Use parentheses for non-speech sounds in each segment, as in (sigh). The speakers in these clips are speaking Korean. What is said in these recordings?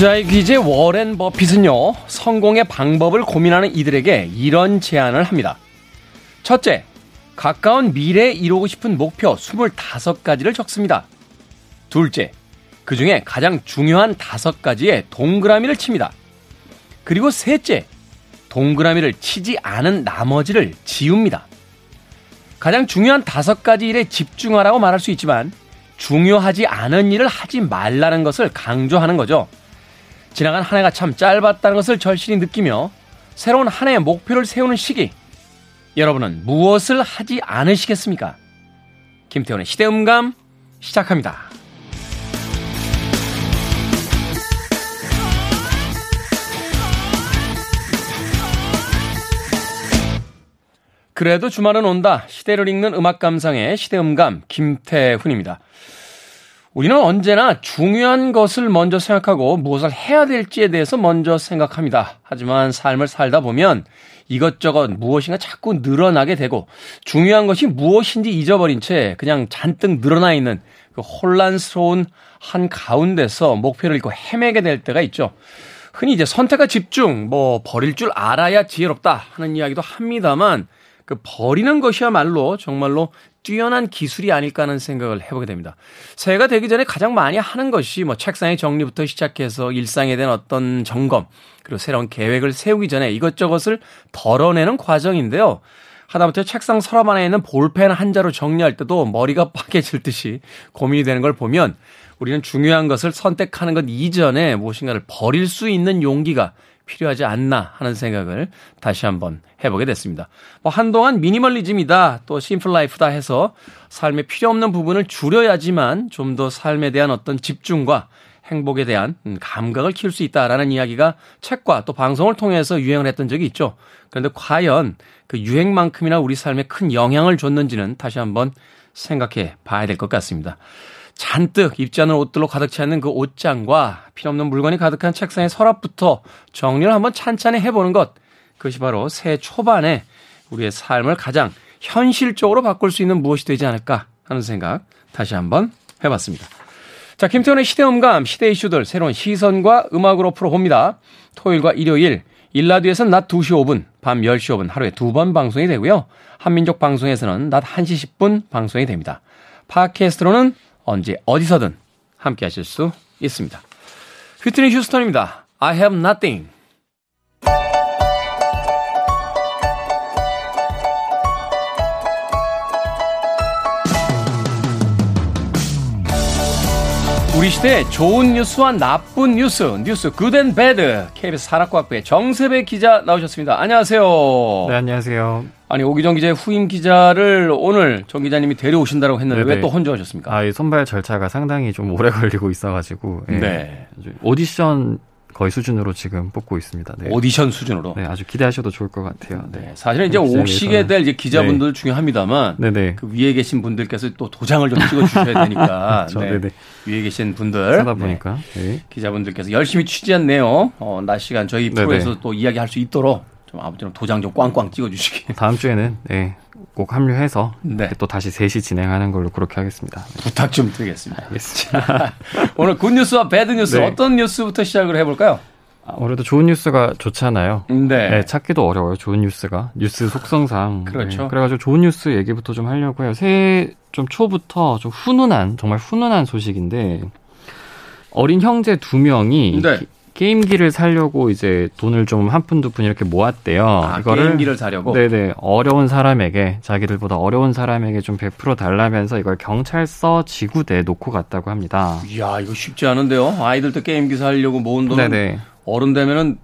투자의 귀재 워렌 버핏은요, 성공의 방법을 고민하는 이들에게 이런 제안을 합니다. 첫째, 가까운 미래에 이루고 싶은 목표 25가지를 적습니다. 둘째, 그 중에 가장 중요한 다섯 가지에 동그라미를 칩니다. 그리고 셋째, 동그라미를 치지 않은 나머지를 지웁니다. 가장 중요한 다섯 가지 일에 집중하라고 말할 수 있지만 중요하지 않은 일을 하지 말라는 것을 강조하는 거죠. 지나간 한 해가 참 짧았다는 것을 절실히 느끼며 새로운 한 해의 목표를 세우는 시기. 여러분은 무엇을 하지 않으시겠습니까? 김태훈의 시대음감 시작합니다. 그래도 주말은 온다. 시대를 읽는 음악 감상의 시대음감 김태훈입니다. 우리는 언제나 중요한 것을 먼저 생각하고 무엇을 해야 될지에 대해서 먼저 생각합니다. 하지만 삶을 살다 보면 이것저것 무엇인가 자꾸 늘어나게 되고 중요한 것이 무엇인지 잊어버린 채 그냥 잔뜩 늘어나 있는 그 혼란스러운 한 가운데서 목표를 잃고 헤매게 될 때가 있죠. 흔히 이제 선택과 집중, 뭐 버릴 줄 알아야 지혜롭다 하는 이야기도 합니다만 그 버리는 것이야말로 정말로 뛰어난 기술이 아닐까 하는 생각을 해보게 됩니다. 새해가 되기 전에 가장 많이 하는 것이 뭐 책상의 정리부터 시작해서 일상에 대한 어떤 점검, 그리고 새로운 계획을 세우기 전에 이것저것을 덜어내는 과정인데요. 하다못해 책상 서랍 안에 있는 볼펜 한 자로 정리할 때도 머리가 (laughs) 빠개질 듯이 고민이 되는 걸 보면 우리는 중요한 것을 선택하는 것 이전에 무엇인가를 버릴 수 있는 용기가 필요하지 않나 하는 생각을 다시 한번 해보게 됐습니다. 뭐 한동안 미니멀리즘이다 또 심플 라이프다 해서 삶에 필요 없는 부분을 줄여야지만 좀 더 삶에 대한 어떤 집중과 행복에 대한 음, 감각을 키울 수 있다라는 이야기가 책과 또 방송을 통해서 유행을 했던 적이 있죠. 그런데 과연 그 유행만큼이나 우리 삶에 큰 영향을 줬는지는 다시 한번 생각해 봐야 될 것 같습니다. 잔뜩 입지 않은 옷들로 가득 차 있는 그 옷장과 필요없는 물건이 가득한 책상의 서랍부터 정리를 한번 찬찬히 해보는 것. 그것이 바로 새해 초반에 우리의 삶을 가장 현실적으로 바꿀 수 있는 무엇이 되지 않을까 하는 생각 다시 한번 해봤습니다. 자, 김태훈의 시대음감, 시대 이슈들 새로운 시선과 음악으로 풀어봅니다. 토요일과 일요일, 일라디오에서는 낮 2시 5분, 밤 10시 5분 하루에 두 번 방송이 되고요. 한민족 방송에서는 낮 1시 10분 방송이 됩니다. 팟캐스트로는 언제 어디서든 함께 하실 수 있습니다. 휘트니 휴스턴입니다. I have nothing. 우리 시대 좋은 뉴스와 나쁜 뉴스, 뉴스 굿앤 배드. KBS 산악과학부의 정세배 기자 나오셨습니다. 안녕하세요. 네, 안녕하세요. 아니 오기정 기자의 후임 기자를 오늘 정 기자님이 데려오신다고 했는데 왜 또 혼자 오셨습니까? 아, 이 선발 절차가 상당히 좀 오래 (laughs) 걸리고 있어가지고 예, 네. 오디션 거의 수준으로 지금 뽑고 있습니다. 네. 오디션 수준으로. 네, 아주 기대하셔도 좋을 것 같아요. 네. 네 사실은 이제 오시게 될 이제 기자분들 네. 중요합니다만, 네네. 그 위에 계신 분들께서 또 도장을 좀 찍어 주셔야 되니까. (laughs) 그렇죠. 네. 위에 계신 분들, 하다 보니까 네. 기자분들께서 열심히 취재한 내용, 어, 낮 시간 저희 프로에서 또 이야기할 수 있도록 좀 아무튼 도장 좀 꽝꽝 찍어주시기. (laughs) 다음 주에는 네, 꼭 합류해서 네. 또 다시 셋이 진행하는 걸로 그렇게 하겠습니다. 네. 부탁 좀 드리겠습니다. 알겠습니다. (laughs) 오늘 good news와 bad news 네. 어떤 뉴스부터 시작을 해볼까요? 아무래도 좋은 뉴스가 좋잖아요. 네. 네. 찾기도 어려워요. 좋은 뉴스가 뉴스 속성상. (laughs) 그렇죠. 네. 그래가지고 좋은 뉴스 얘기부터 좀 하려고 해요. 새해 좀 초부터 좀 훈훈한 정말 훈훈한 소식인데 어린 형제 두 명이 네. 게임기를 사려고 이제 돈을 좀 한 푼 두 푼 이렇게 모았대요. 아, 이거를 게임기를 사려고. 네네 어려운 사람에게 자기들보다 어려운 사람에게 좀 베풀어 달라면서 이걸 경찰서 지구대에 놓고 갔다고 합니다. 이야 이거 쉽지 않은데요. 아이들도 게임기 사려고 모은 돈 네네. 어른 되면은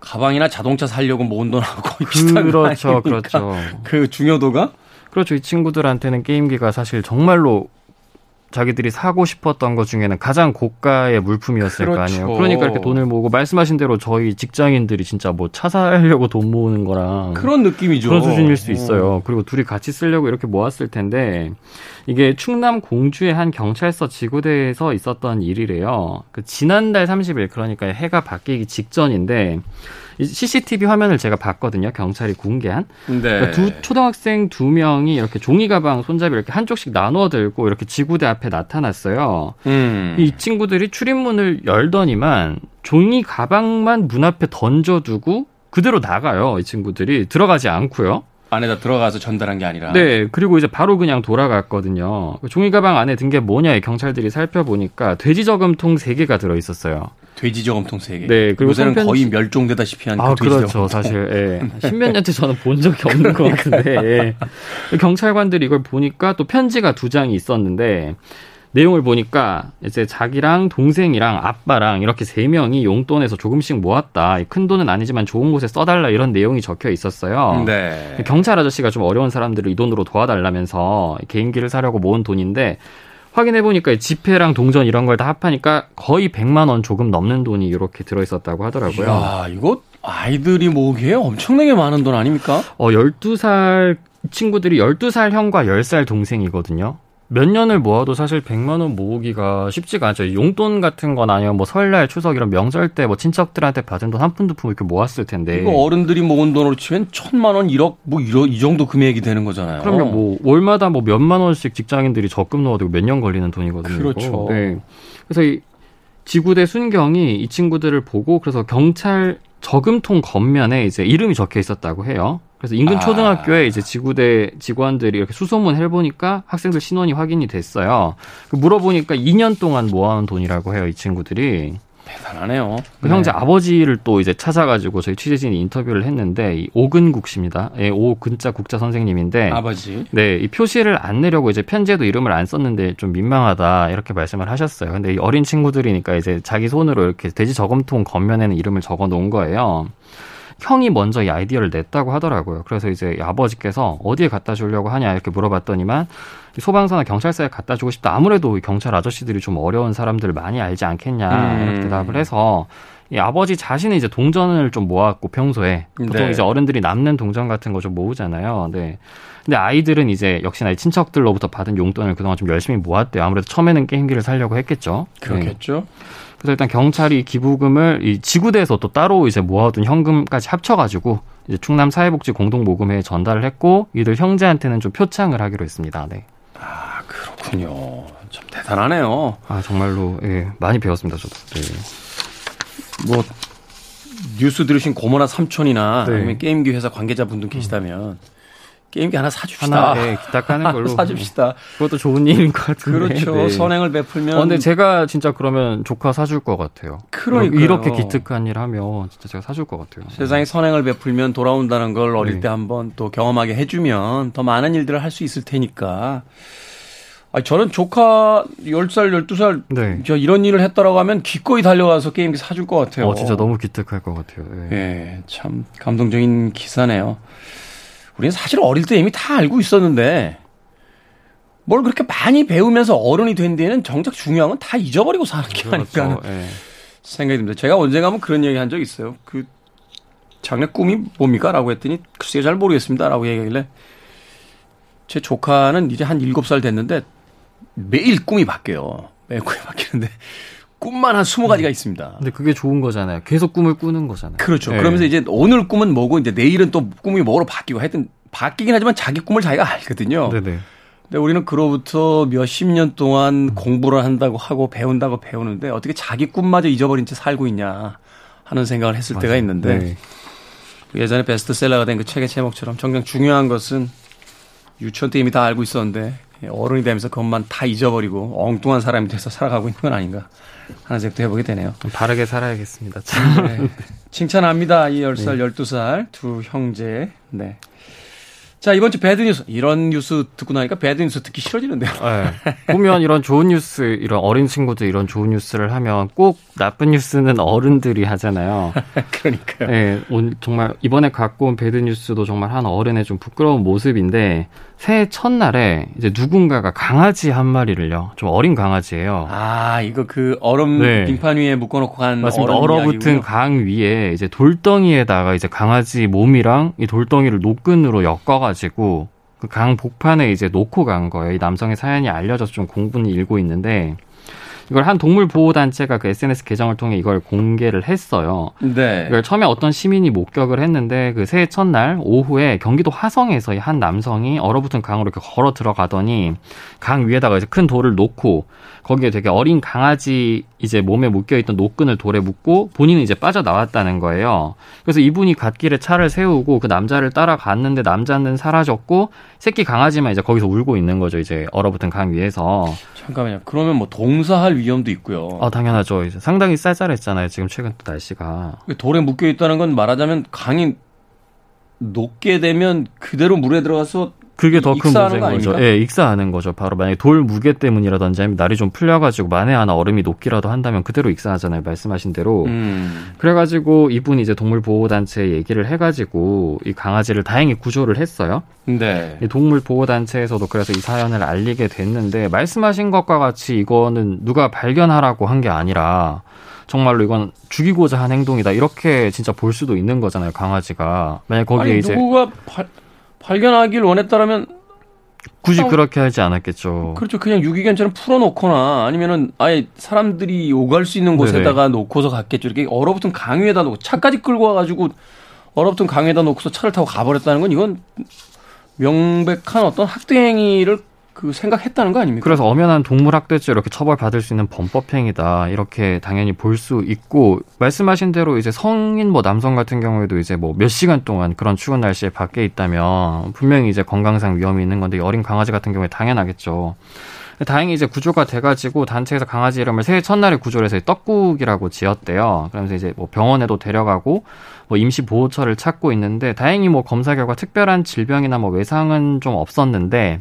가방이나 자동차 사려고 모은 돈하고 (laughs) 비슷한 그렇죠, 그렇죠. 그 중요도가 그렇죠. 이 친구들한테는 게임기가 사실 정말로 자기들이 사고 싶었던 것 중에는 가장 고가의 물품이었을 그렇죠. 거 아니에요. 그렇죠. 그러니까 이렇게 돈을 모으고 말씀하신 대로 저희 직장인들이 진짜 뭐 차 사려고 돈 모으는 거랑 그런 느낌이죠. 그런 수준일 수 있어요. 어. 그리고 둘이 같이 쓰려고 이렇게 모았을 텐데 이게 충남 공주의 한 경찰서 지구대에서 있었던 일이래요. 그 지난달 30일 그러니까 해가 바뀌기 직전인데 CCTV 화면을 제가 봤거든요. 경찰이 공개한. 네. 그러니까 두 초등학생 두 명이 이렇게 종이 가방 손잡이 이렇게 한쪽씩 나눠 들고 이렇게 지구대 앞에 나타났어요. 음. 이 친구들이 출입문을 열더니만 종이 가방만 문 앞에 던져두고 그대로 나가요. 이 친구들이 들어가지 않고요. 안에다 들어가서 전달한 게 아니라. 네, 그리고 이제 바로 그냥 돌아갔거든요. 그 종이 가방 안에 든 게 뭐냐, 이 경찰들이 살펴보니까 돼지 저금통 3 개가 들어 있었어요. 돼지 저금통 3개. 네, 그리고 요새는 손편지... 거의 멸종되다시피 한 아, 그 그렇죠. 저금통. 사실 예. (laughs) 십몇 년째 저는 본 적이 없는 것 같은데 예. (laughs) 경찰관들이 이걸 보니까 또 편지가 두 장이 있었는데 내용을 보니까 이제 자기랑 동생이랑 아빠랑 이렇게 세 명이 용돈에서 조금씩 모았다. 큰 돈은 아니지만 좋은 곳에 써달라 이런 내용이 적혀 있었어요. 네. 경찰 아저씨가 좀 어려운 사람들을 이 돈으로 도와달라면서 개인기를 사려고 모은 돈인데 확인해 보니까 지폐랑 동전 이런 걸 다 합하니까 거의 100만 원 조금 넘는 돈이 이렇게 들어 있었다고 하더라고요. 야, 이거 아이들이 모으기에 엄청나게 많은 돈 아닙니까? 어, 12살 친구들이 12살 형과 10살 동생이거든요. 몇 년을 모아도 사실 100만 원 모으기가 쉽지가 않죠. 용돈 같은 건 아니면 뭐 설날, 추석 이런 명절 때 뭐 친척들한테 받은 돈 한 푼 두 푼 이렇게 모았을 텐데. 이거 어른들이 모은 돈으로 치면 천만 원, 1억 뭐 이러, 이 정도 금액이 되는 거잖아요. 그럼요. 뭐 월마다 뭐 몇만 원씩 직장인들이 적금 넣어도 몇년 걸리는 돈이거든요. 그렇죠. 네. 그래서 이 지구대 순경이 이 친구들을 보고 그래서 경찰 저금통 겉면에 이제 이름이 적혀 있었다고 해요. 그래서 인근 초등학교에 아. 이제 지구대 직원들이 이렇게 수소문 해보니까 학생들 신원이 확인이 됐어요. 그 물어보니까 2년 동안 모아온 돈이라고 해요, 이 친구들이. 대단하네요. 그 네. 형제 아버지를 또 이제 찾아가지고 저희 취재진이 인터뷰를 했는데 이 오근국 씨입니다. 예, 오근자 국자 선생님인데 아버지. 네, 이 표시를 안 내려고 이제 편지에도 이름을 안 썼는데 좀 민망하다 이렇게 말씀을 하셨어요. 근데 이 어린 친구들이니까 이제 자기 손으로 이렇게 돼지 저금통 겉면에는 이름을 적어 놓은 거예요. 형이 먼저 이 아이디어를 냈다고 하더라고요. 그래서 이제 아버지께서 어디에 갖다 주려고 하냐 이렇게 물어봤더니만 소방서나 경찰서에 갖다 주고 싶다. 아무래도 경찰 아저씨들이 좀 어려운 사람들을 많이 알지 않겠냐 음. 이렇게 대답을 해서 이 아버지 자신이 이제 동전을 좀 모았고 평소에 보통 네. 이제 어른들이 남는 동전 같은 거 좀 모으잖아요. 네. 근데 아이들은 이제 역시나 친척들로부터 받은 용돈을 그동안 좀 열심히 모았대요. 아무래도 처음에는 게임기를 살려고 했겠죠. 그렇겠죠. 네. 그래서 일단 경찰이 기부금을 이 지구대에서 또 따로 이제 모아둔 현금까지 합쳐가지고 이제 충남 사회복지 공동 모금회에 전달을 했고 이들 형제한테는 좀 표창을 하기로 했습니다. 네. 아 그렇군요. 참 대단하네요. 아 정말로 예 많이 배웠습니다 저도. 네. 뭐 뉴스 들으신 고모나 삼촌이나 네. 아니면 게임기 회사 관계자분들 계시다면 게임기 하나 사줍시다. 하나, 네, 기탁하는 걸로. 사줍시다. 그것도 좋은 일인 것 같은데. 그렇죠. 네. 선행을 베풀면. 어, 근데 제가 진짜 그러면 조카 사줄 것 같아요. 그러니까 이렇게 기특한 일 하면 진짜 제가 사줄 것 같아요. 세상에 선행을 베풀면 돌아온다는 걸 어릴 네. 때 한번 또 경험하게 해주면 더 많은 일들을 할 수 있을 테니까. 아니, 저는 조카 10살, 12살, 네. 저 이런 일을 했다라고 하면 기꺼이 달려가서 게임기 사줄 것 같아요. 어, 진짜 너무 기특할 것 같아요. 예, 네, 참 감동적인 기사네요. 우리는 사실 어릴 때 이미 다 알고 있었는데 뭘 그렇게 많이 배우면서 어른이 된 뒤에는 정작 중요한 건 다 잊어버리고 사는 게 그렇죠. 아닐까 네. 생각이 듭니다. 제가 언젠가 한번 그런 얘기 한적 있어요. 그 장래 꿈이 뭡니까? 라고 했더니 글쎄 잘 모르겠습니다. 라고 얘기하길래 제 조카는 이제 한 7살 됐는데 매일 꿈이 바뀌어요. 매일 (laughs) 꿈이 바뀌는데 꿈만 한 스무 가지가 있습니다. 근데 그게 좋은 거잖아요. 계속 꿈을 꾸는 거잖아요. 그렇죠. 네. 그러면서 이제 오늘 꿈은 뭐고 이제 내일은 또 꿈이 뭐로 바뀌고 하여튼 바뀌긴 하지만 자기 꿈을 자기가 알거든요. 네네. 근데 우리는 그로부터 몇십 년 동안 공부를 한다고 하고 배운다고 배우는데 어떻게 자기 꿈마저 잊어버린 채 살고 있냐 하는 생각을 했을 맞아요. 때가 있는데 네. 예전에 베스트셀러가 된 그 책의 제목처럼 정작 중요한 것은 유치원 때 이미 다 알고 있었는데 어른이 되면서 그것만 다 잊어버리고 엉뚱한 사람이 돼서 살아가고 있는 건 아닌가 하는 생각도 해보게 되네요. 바르게 살아야겠습니다. 네. 칭찬합니다. 이 10살, 네. 12살 두 형제. 네. 자, 이번 주 bad news. 이런 뉴스 듣고 나니까 bad news 듣기 싫어지는데요. 네. 보면 이런 좋은 뉴스, 이런 어린 친구들 이런 좋은 뉴스를 하면 꼭 나쁜 뉴스는 어른들이 하잖아요. (laughs) 그러니까요. 네. 정말 이번에 갖고 온 배드 뉴스도 정말 한 어른의 좀 부끄러운 모습인데 새해 첫날에 이제 누군가가 강아지 한 마리를요. 좀 어린 강아지예요. 아, 이거 그 얼음 네. 빙판 위에 묶어 놓고 간 맞습니다. 얼어붙은 강 위에 이제 돌덩이에다가 이제 강아지 몸이랑 이 돌덩이를 노끈으로 엮어 가지고 그 강 복판에 이제 놓고 간 거예요. 이 남성의 사연이 알려져서 좀 공분이 일고 있는데 이걸 한 동물 보호 단체가 그 SNS 계정을 통해 이걸 공개를 했어요. 네. 이걸 처음에 어떤 시민이 목격을 했는데 그 새해 첫날 오후에 경기도 화성에서 한 남성이 얼어붙은 강으로 이렇게 걸어 들어가더니 강 위에다가 이제 큰 돌을 놓고 거기에 되게 어린 강아지 이제 몸에 묶여 있던 노끈을 돌에 묶고 본인은 이제 빠져 나왔다는 거예요. 그래서 이분이 갓길에 차를 세우고 그 남자를 따라갔는데 남자는 사라졌고 새끼 강아지만 이제 거기서 울고 있는 거죠. 이제 얼어붙은 강 위에서. 잠깐만요. 그러면 뭐 동사할 위험도 있고요. 어 당연하죠. 이제 상당히 쌀쌀했잖아요. 지금 최근 또 날씨가. 돌에 묶여 있다는 건 말하자면 강이 녹게 되면 그대로 물에 들어가서 그게 더 큰 문제인 거죠. 예, 익사하는 거죠. 바로 만약에 돌 무게 때문이라든지 아니면 날이 좀 풀려가지고 만에 하나 얼음이 녹기라도 한다면 그대로 익사하잖아요. 말씀하신 대로. 음. 그래가지고 이분이 이제 동물보호단체에 얘기를 해가지고 이 강아지를 다행히 구조를 했어요. 네. 이 동물보호단체에서도 그래서 이 사연을 알리게 됐는데 말씀하신 것과 같이 이거는 누가 발견하라고 한 게 아니라 정말로 이건 죽이고자 한 행동이다 이렇게 진짜 볼 수도 있는 거잖아요 강아지가 만약 거기에 아니, 이제 누구가 발, 발견하길 원했다라면 굳이 어, 그렇게 하지 않았겠죠. 그렇죠. 그냥 유기견처럼 풀어놓거나 아니면은 아예 사람들이 오갈 수 있는 곳에다가 네네. 놓고서 갔겠죠. 이렇게 얼어붙은 강 위에다 놓고 차까지 끌고 와가지고 얼어붙은 강 위에다 놓고서 차를 타고 가버렸다는 건 이건 명백한 어떤 학대 행위를 그 생각했다는 거 아닙니까? 그래서 엄연한 동물학대죄 이렇게 처벌받을 수 있는 범법행위다 이렇게 당연히 볼 수 있고 말씀하신 대로 이제 성인 뭐 남성 같은 경우에도 이제 뭐 몇 시간 동안 그런 추운 날씨에 밖에 있다면 분명히 이제 건강상 위험이 있는 건데 어린 강아지 같은 경우에 당연하겠죠. 다행히 이제 구조가 돼가지고 단체에서 강아지 이름을 새해 첫날에 구조를 해서 떡국이라고 지었대요. 그러면서 이제 뭐 병원에도 데려가고 뭐 임시 보호처를 찾고 있는데 다행히 뭐 검사 결과 특별한 질병이나 뭐 외상은 좀 없었는데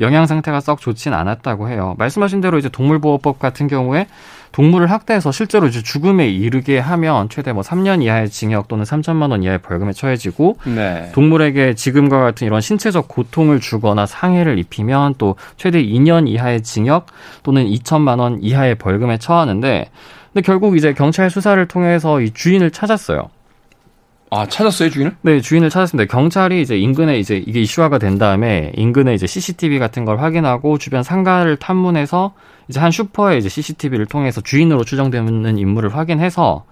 영양 상태가 썩 좋진 않았다고 해요. 말씀하신 대로 이제 동물보호법 같은 경우에 동물을 학대해서 실제로 이제 죽음에 이르게 하면 최대 뭐 3년 이하의 징역 또는 3천만 원 이하의 벌금에 처해지고 네. 동물에게 지금과 같은 이런 신체적 고통을 주거나 상해를 입히면 또 최대 2년 이하의 징역 또는 2천만 원 이하의 벌금에 처하는데 근데 결국 이제 경찰 수사를 통해서 이 주인을 찾았어요. 아, 찾았어요, 주인을? 네, 주인을 찾았습니다. 경찰이 이제 인근에 이제 이게 이슈화가 된 다음에 인근에 이제 CCTV 같은 걸 확인하고 주변 상가를 탐문해서 이제 한 슈퍼에 이제 CCTV를 통해서 주인으로 추정되는 인물을 확인해서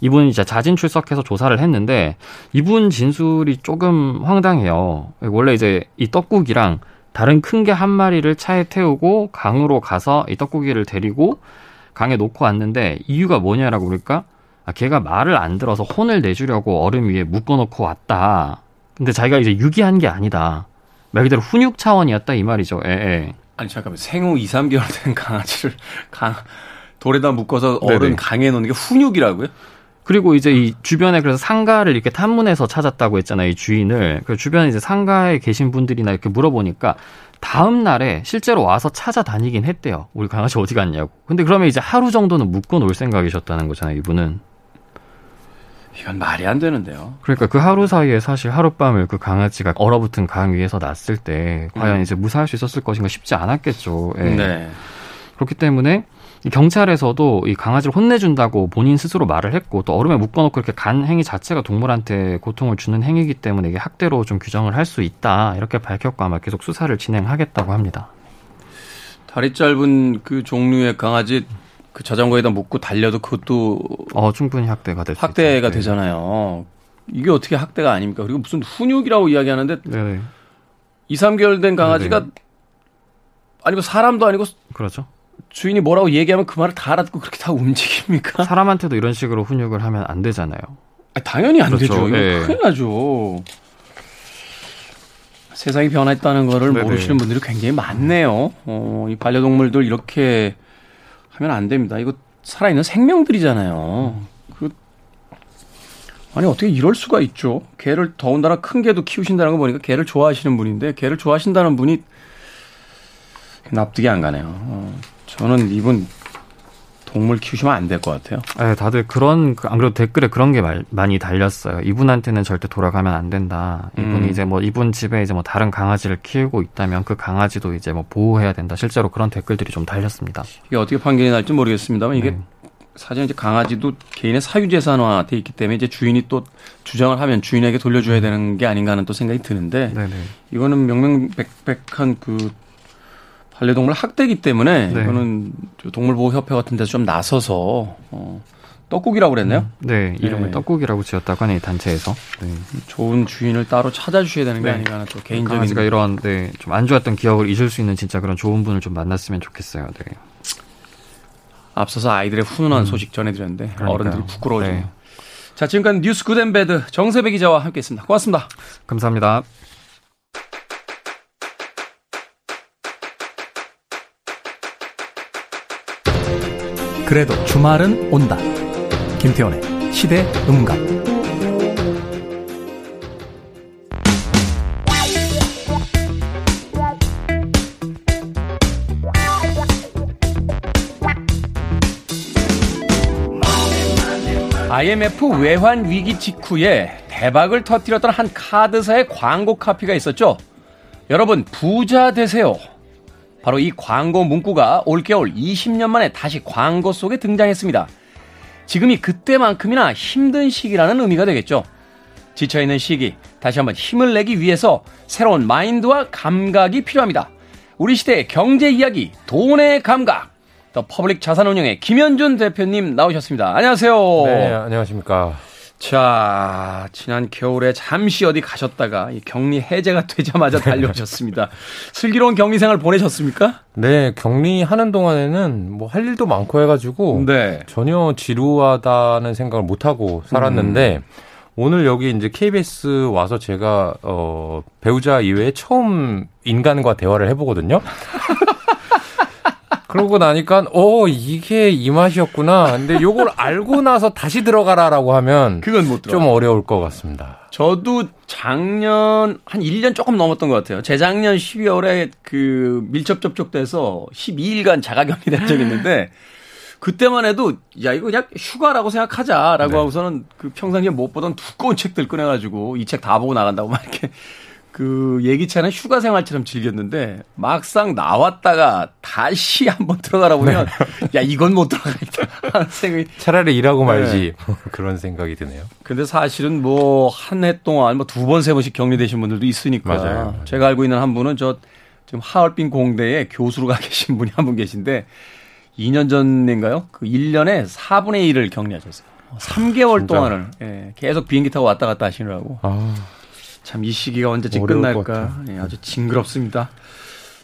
이분이 이제 자진 출석해서 조사를 했는데 이분 진술이 조금 황당해요. 원래 이제 이 떡국이랑 다른 큰 게 한 마리를 차에 태우고 강으로 가서 이 떡국이를 데리고 강에 놓고 왔는데 이유가 뭐냐라고 그럴까? 아, 걔가 말을 안 들어서 혼을 내주려고 얼음 위에 묶어놓고 왔다. 근데 자기가 이제 유기한 게 아니다. 말 그대로 훈육 차원이었다 이 말이죠. 예, 예. 아니 잠깐만 생후 2, 3개월 된 강아지를 강 돌에다 묶어서 얼음 네네. 강에 놓는 게 훈육이라고요? 그리고 이제 이 주변에 그래서 상가를 이렇게 탐문해서 찾았다고 했잖아요, 이 주인을. 그 주변에 이제 상가에 계신 분들이나 이렇게 물어보니까 다음 날에 실제로 와서 찾아다니긴 했대요. 우리 강아지 어디 갔냐고. 근데 그러면 이제 하루 정도는 묶어 놓을 생각이셨다는 거잖아요, 이분은. 이건 말이 안 되는데요. 그러니까 그 하루 사이에 사실 하룻밤을 그 강아지가 얼어붙은 강 위에서 났을 때 과연 음. 이제 무사할 수 있었을 것인가 쉽지 않았겠죠. 예. 네. 그렇기 때문에 경찰에서도 이 강아지를 혼내준다고 본인 스스로 말을 했고 또 얼음에 묶어놓고 이렇게 간 행위 자체가 동물한테 고통을 주는 행위이기 때문에 이게 학대로 좀 규정을 할 수 있다 이렇게 밝혔고 아마 계속 수사를 진행하겠다고 합니다. 다리 짧은 그 종류의 강아지 그 자전거에다 묶고 달려도 그것도 어 충분히 학대가 될 학대가 네. 되잖아요. 이게 어떻게 학대가 아닙니까? 그리고 무슨 훈육이라고 이야기하는데 네네. 2, 3개월 된 강아지가 네네. 아니고 사람도 아니고 그렇죠. 주인이 뭐라고 얘기하면 그 말을 다 알아듣고 그렇게 다 움직입니까? (laughs) 사람한테도 이런 식으로 훈육을 하면 안 되잖아요. 아, 당연히 안 그렇죠. 되죠. 이거 네. 큰일 나죠. 세상이 변했다는 거를 네네. 모르시는 분들이 굉장히 많네요. 어, 이 반려동물들 이렇게 하면 안 됩니다. 이거 살아있는 생명들이잖아요. 그 아니 어떻게 이럴 수가 있죠? 개를 더군다나 큰 개도 키우신다는 거 보니까 개를 좋아하시는 분인데 개를 좋아하신다는 분이 납득이 안 가네요. 어, 저는 이분 동물 키우시면 안 될 것 같아요. 네, 다들 그런 그안 그래도 댓글에 그런 게 말, 많이 달렸어요. 이분한테는 절대 돌아가면 안 된다. 이분이 음. 이제 뭐 이분 집에 이제 뭐 다른 강아지를 키우고 있다면 그 강아지도 이제 뭐 보호해야 된다. 실제로 그런 댓글들이 좀 달렸습니다. 이게 어떻게 판결이 날지 모르겠습니다만 이게 네. 사실 이제 강아지도 개인의 사유재산화 돼 있기 때문에 이제 주인이 또 주장을 하면 주인에게 돌려줘야 되는 게 아닌가 하는 또 생각이 드는데 네네. 이거는 명명백백한 그 반려동물 학대기 때문에 네. 이거는 동물보호협회 같은 데서 좀 나서서 어, 떡국이라고 그랬나요? 음, 네, 이름을 네. 떡국이라고 지었다고 하네 단체에서. 네. 좋은 주인을 따로 찾아주셔야 되는 게 네. 아닌가 또 개인적인. 강아지가 이런 네, 좀 안 좋았던 기억을 잊을 수 있는 진짜 그런 좋은 분을 좀 만났으면 좋겠어요. 네. 앞서서 아이들의 훈훈한 음. 소식 전해드렸는데 그러니까요. 어른들이 부끄러워지네요. 네. 자, 지금까지 뉴스 good and bad 정세배 기자와 함께 했습니다. 고맙습니다. 감사합니다. 그래도 주말은 온다. 김태원의 시대 음감. IMF 외환 위기 직후에 대박을 터뜨렸던 한 카드사의 광고 카피가 있었죠. 여러분 부자 되세요. 바로 이 광고 문구가 올겨울 20년 만에 다시 광고 속에 등장했습니다. 지금이 그때만큼이나 힘든 시기라는 의미가 되겠죠. 지쳐있는 시기, 다시 한번 힘을 내기 위해서 새로운 마인드와 감각이 필요합니다. 우리 시대의 경제 이야기, 돈의 감각. 더 퍼블릭 자산운용의 김현준 대표님 나오셨습니다. 안녕하세요. 네, 안녕하십니까. 자, 지난 겨울에 잠시 어디 가셨다가 격리 해제가 (laughs) 되자마자 달려오셨습니다. 슬기로운 격리 생활 보내셨습니까? 네, 격리하는 동안에는 뭐 할 일도 많고 해가지고 네. 전혀 지루하다는 생각을 못 하고 살았는데 음. 오늘 여기 이제 KBS 와서 제가 어 배우자 이외에 처음 인간과 대화를 해보거든요. (laughs) 그러고 나니까 어 이게 이 맛이었구나. 근데 요걸 알고 나서 다시 들어가라라고 하면 그건 못좀 어려울 것 같습니다. 저도 작년 한 1년 조금 넘었던 것 같아요. 재작년 12월에 그 밀접 접촉돼서 12일간 자가격리 된 적이 있는데 그때만 해도 야 이거 그냥 휴가라고 생각하자라고 네. 하고서는 그 평상시에 못 보던 두꺼운 책들 꺼내가지고 이 책 다 보고 나간다고 막 이렇게 그 예기치 않은 휴가 생활처럼 즐겼는데 막상 나왔다가 다시 (laughs) 한번 들어가라 보면 네. 야 이건 못 들어가겠다 하는 생각이 차라리 일하고 말지 네. 그런 생각이 드네요. 근데 사실은 뭐 한 해 동안 뭐 두 번 세 번씩 격리되신 분들도 있으니까 맞아요, 맞아요. 제가 알고 있는 한 분은 저 지금 하얼빈 공대에 교수로 가 계신 분이 한 분 계신데 2년 전인가요? 그 1년에 4분의 1을 격리하셨어요. 3개월 아, 동안을 예, 계속 비행기 타고 왔다 갔다 하시느라고. 아. 참 이 시기가 언제쯤 끝날까 예, 아주 징그럽습니다.